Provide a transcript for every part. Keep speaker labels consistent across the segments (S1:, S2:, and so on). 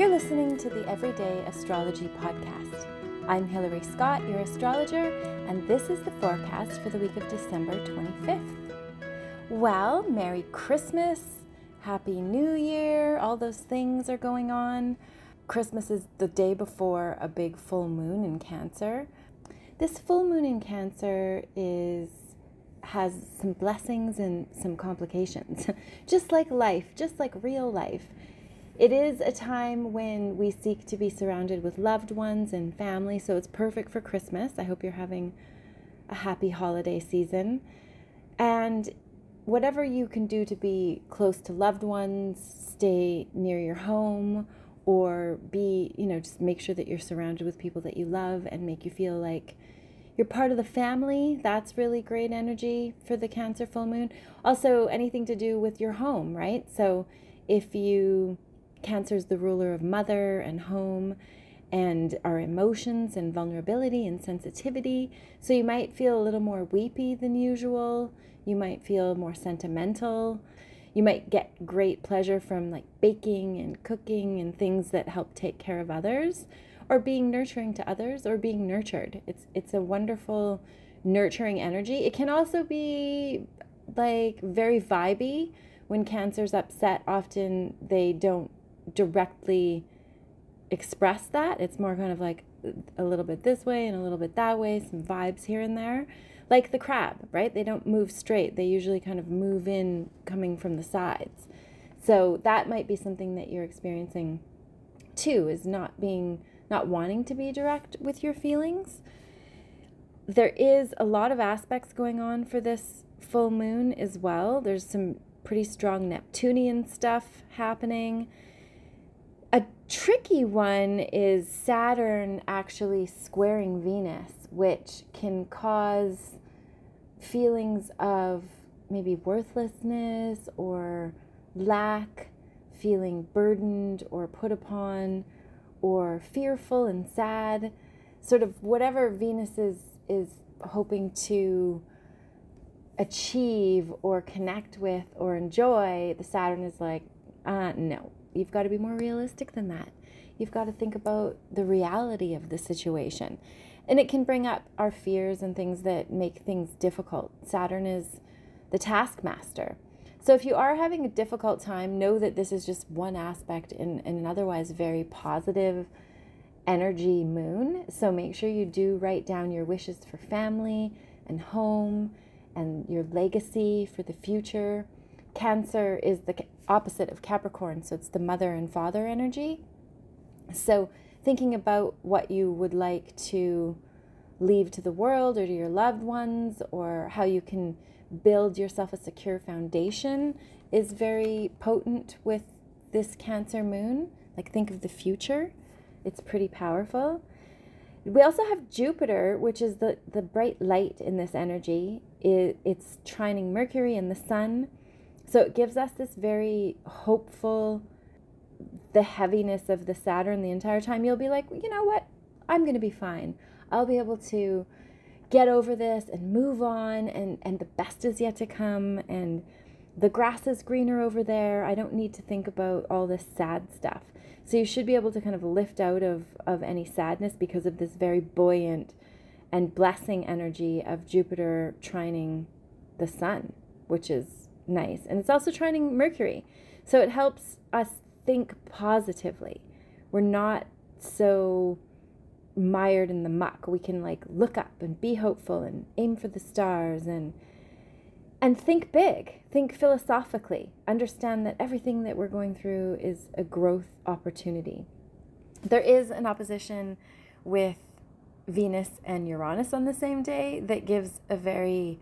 S1: You're listening to the Everyday Astrology Podcast. I'm Hilary Scott, your astrologer, and this is the forecast for the week of December 25th. Well, Merry Christmas, Happy New Year, all those things are going on. Christmas is the day before a big full moon in Cancer. This full moon in Cancer is has some blessings and some complications, just like life, just like real life. It is a time when we seek to be surrounded with loved ones and family, so it's perfect for Christmas. I hope you're having a happy holiday season. And whatever you can do to be close to loved ones, stay near your home, or be, you know, just make sure that you're surrounded with people that you love and make you feel like you're part of the family. That's really great energy for the Cancer full moon. Also, anything to do with your home, right? So if you Cancer is the ruler of mother and home and our emotions and vulnerability and sensitivity. So you might feel a little more weepy than usual. You might feel more sentimental. You might get great pleasure from like baking and cooking and things that help take care of others or being nurturing to others or being nurtured. It's it's a wonderful nurturing energy. It can also be like very vibey. When cancer's upset, often they don't directly express that. It's more kind of like a little bit this way and a little bit that way, some vibes here and there. Like the crab, right? They don't move straight. They usually kind of move in coming from the sides. So that might be something that you're experiencing too, is not being not wanting to be direct with your feelings. There is a lot of aspects going on for this full moon as well. There's some pretty strong Neptunian stuff happening a tricky one is Saturn actually squaring Venus, which can cause feelings of maybe worthlessness or lack, feeling burdened or put upon, or fearful and sad. Sort of whatever Venus is, is hoping to achieve or connect with or enjoy, the Saturn is like, uh, no, you've got to be more realistic than that. You've got to think about the reality of the situation. And it can bring up our fears and things that make things difficult. Saturn is the taskmaster. So if you are having a difficult time, know that this is just one aspect in, in an otherwise very positive energy moon. So make sure you do write down your wishes for family and home and your legacy for the future. Cancer is the opposite of Capricorn, so it's the mother and father energy. So, thinking about what you would like to leave to the world or to your loved ones, or how you can build yourself a secure foundation, is very potent with this Cancer moon. Like, think of the future, it's pretty powerful. We also have Jupiter, which is the, the bright light in this energy. It, it's trining Mercury and the Sun so it gives us this very hopeful, the heaviness of the Saturn the entire time. You'll be like, you know what? I'm going to be fine. I'll be able to get over this and move on, and, and the best is yet to come, and the grass is greener over there. I don't need to think about all this sad stuff. So you should be able to kind of lift out of, of any sadness because of this very buoyant and blessing energy of Jupiter trining the sun, which is nice. And it's also trining Mercury. So it helps us think positively. We're not so mired in the muck. We can like look up and be hopeful and aim for the stars and and think big. Think philosophically. Understand that everything that we're going through is a growth opportunity. There is an opposition with Venus and Uranus on the same day that gives a very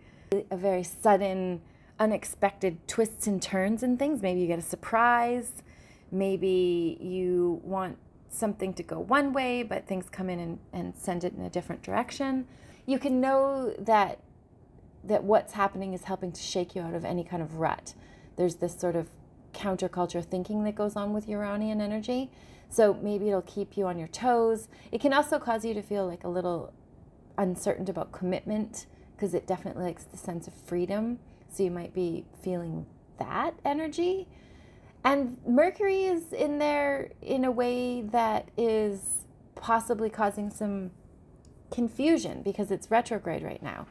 S1: a very sudden unexpected twists and turns and things. Maybe you get a surprise. Maybe you want something to go one way, but things come in and, and send it in a different direction. You can know that that what's happening is helping to shake you out of any kind of rut. There's this sort of counterculture thinking that goes on with Uranian energy. So maybe it'll keep you on your toes. It can also cause you to feel like a little uncertain about commitment because it definitely likes the sense of freedom. So you might be feeling that energy. And Mercury is in there in a way that is possibly causing some confusion because it's retrograde right now.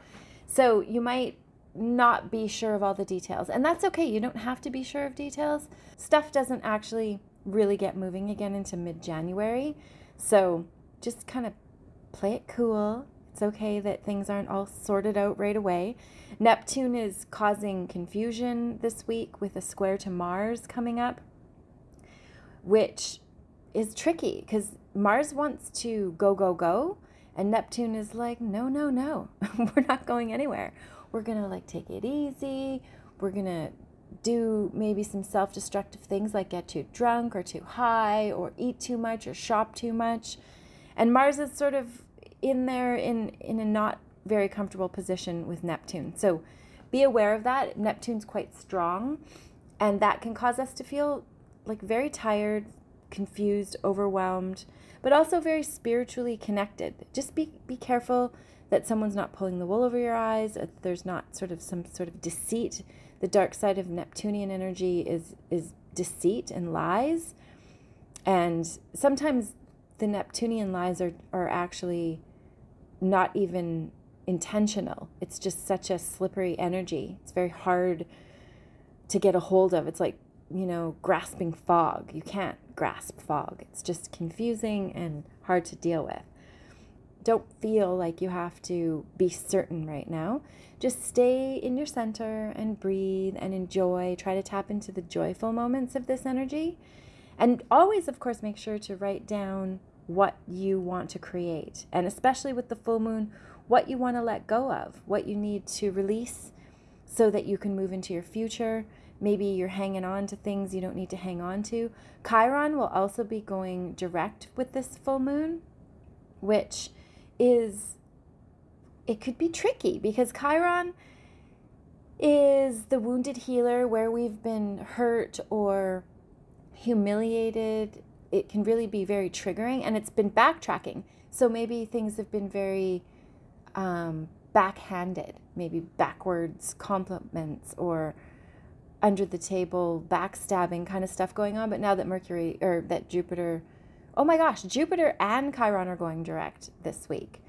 S1: So you might not be sure of all the details. And that's okay. You don't have to be sure of details. Stuff doesn't actually really get moving again into mid January. So just kind of play it cool. It's okay that things aren't all sorted out right away. Neptune is causing confusion this week with a square to Mars coming up, which is tricky because Mars wants to go, go, go. And Neptune is like, no, no, no, we're not going anywhere. We're going to like take it easy. We're going to do maybe some self destructive things like get too drunk or too high or eat too much or shop too much. And Mars is sort of in there in, in a not very comfortable position with Neptune. So be aware of that. Neptune's quite strong, and that can cause us to feel like very tired, confused, overwhelmed, but also very spiritually connected. Just be, be careful that someone's not pulling the wool over your eyes, that there's not sort of some sort of deceit. The dark side of Neptunian energy is is deceit and lies. And sometimes the Neptunian lies are, are actually not even intentional. It's just such a slippery energy. It's very hard to get a hold of. It's like, you know, grasping fog. You can't grasp fog. It's just confusing and hard to deal with. Don't feel like you have to be certain right now. Just stay in your center and breathe and enjoy. Try to tap into the joyful moments of this energy. And always, of course, make sure to write down what you want to create. And especially with the full moon, what you want to let go of, what you need to release so that you can move into your future. Maybe you're hanging on to things you don't need to hang on to. Chiron will also be going direct with this full moon, which is, it could be tricky because Chiron is the wounded healer where we've been hurt or humiliated. It can really be very triggering and it's been backtracking. So maybe things have been very um, backhanded, maybe backwards compliments or under the table backstabbing kind of stuff going on. But now that Mercury or that Jupiter, oh my gosh, Jupiter and Chiron are going direct this week.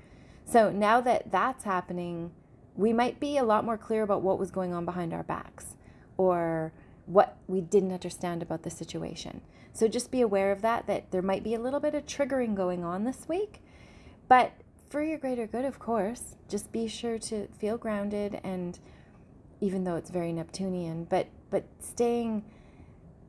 S1: So now that that's happening, we might be a lot more clear about what was going on behind our backs or what we didn't understand about the situation. So just be aware of that, that there might be a little bit of triggering going on this week. But for your greater good, of course. Just be sure to feel grounded and even though it's very Neptunian, but but staying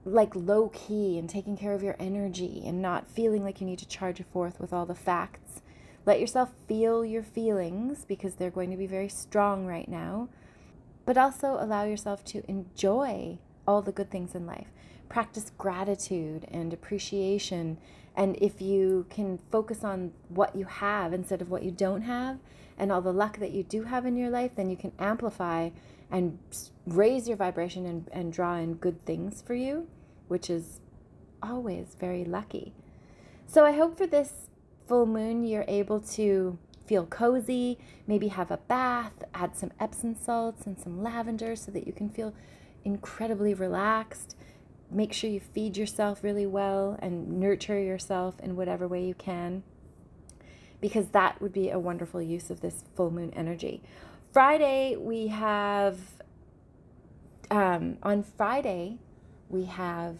S1: like low key and taking care of your energy and not feeling like you need to charge forth with all the facts. Let yourself feel your feelings because they're going to be very strong right now, but also allow yourself to enjoy all the good things in life. Practice gratitude and appreciation and if you can focus on what you have instead of what you don't have, and all the luck that you do have in your life, then you can amplify and raise your vibration and, and draw in good things for you, which is always very lucky. So I hope for this full moon you're able to feel cozy, maybe have a bath, add some Epsom salts and some lavender so that you can feel incredibly relaxed make sure you feed yourself really well and nurture yourself in whatever way you can because that would be a wonderful use of this full moon energy. Friday, we have, um, on Friday, we have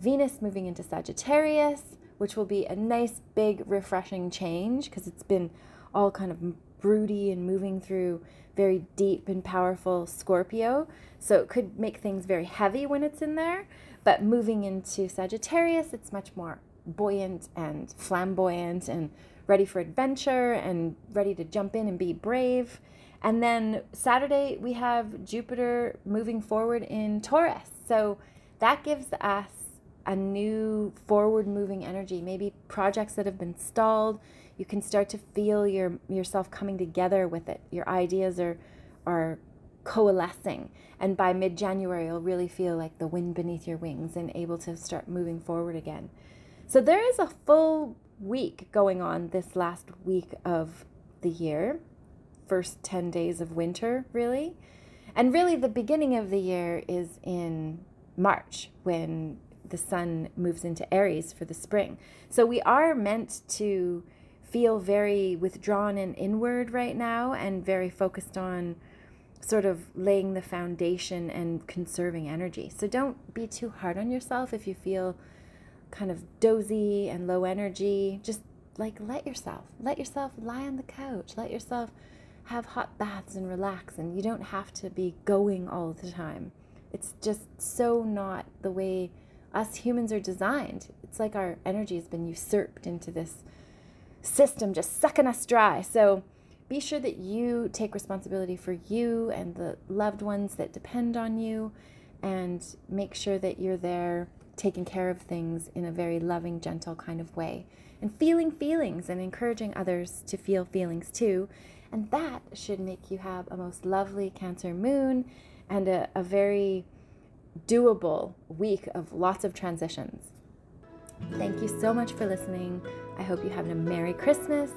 S1: Venus moving into Sagittarius, which will be a nice, big, refreshing change because it's been all kind of broody and moving through very deep and powerful Scorpio. So it could make things very heavy when it's in there. But moving into Sagittarius, it's much more buoyant and flamboyant and ready for adventure and ready to jump in and be brave. And then Saturday, we have Jupiter moving forward in Taurus. So that gives us a new forward moving energy. Maybe projects that have been stalled, you can start to feel your yourself coming together with it. Your ideas are are coalescing. And by mid January, you'll really feel like the wind beneath your wings and able to start moving forward again. So there is a full week going on this last week of the year, first 10 days of winter, really. And really, the beginning of the year is in March when the sun moves into Aries for the spring. So we are meant to feel very withdrawn and inward right now and very focused on sort of laying the foundation and conserving energy. So don't be too hard on yourself if you feel kind of dozy and low energy. Just like let yourself, let yourself lie on the couch, let yourself have hot baths and relax. And you don't have to be going all the time. It's just so not the way us humans are designed. It's like our energy has been usurped into this system, just sucking us dry. So be sure that you take responsibility for you and the loved ones that depend on you, and make sure that you're there taking care of things in a very loving, gentle kind of way. And feeling feelings and encouraging others to feel feelings too. And that should make you have a most lovely Cancer moon and a, a very doable week of lots of transitions. Thank you so much for listening. I hope you have a Merry Christmas,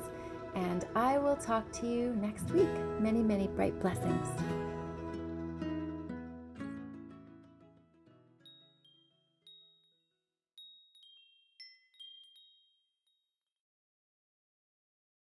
S1: and I will talk to you next week. Many, many bright blessings.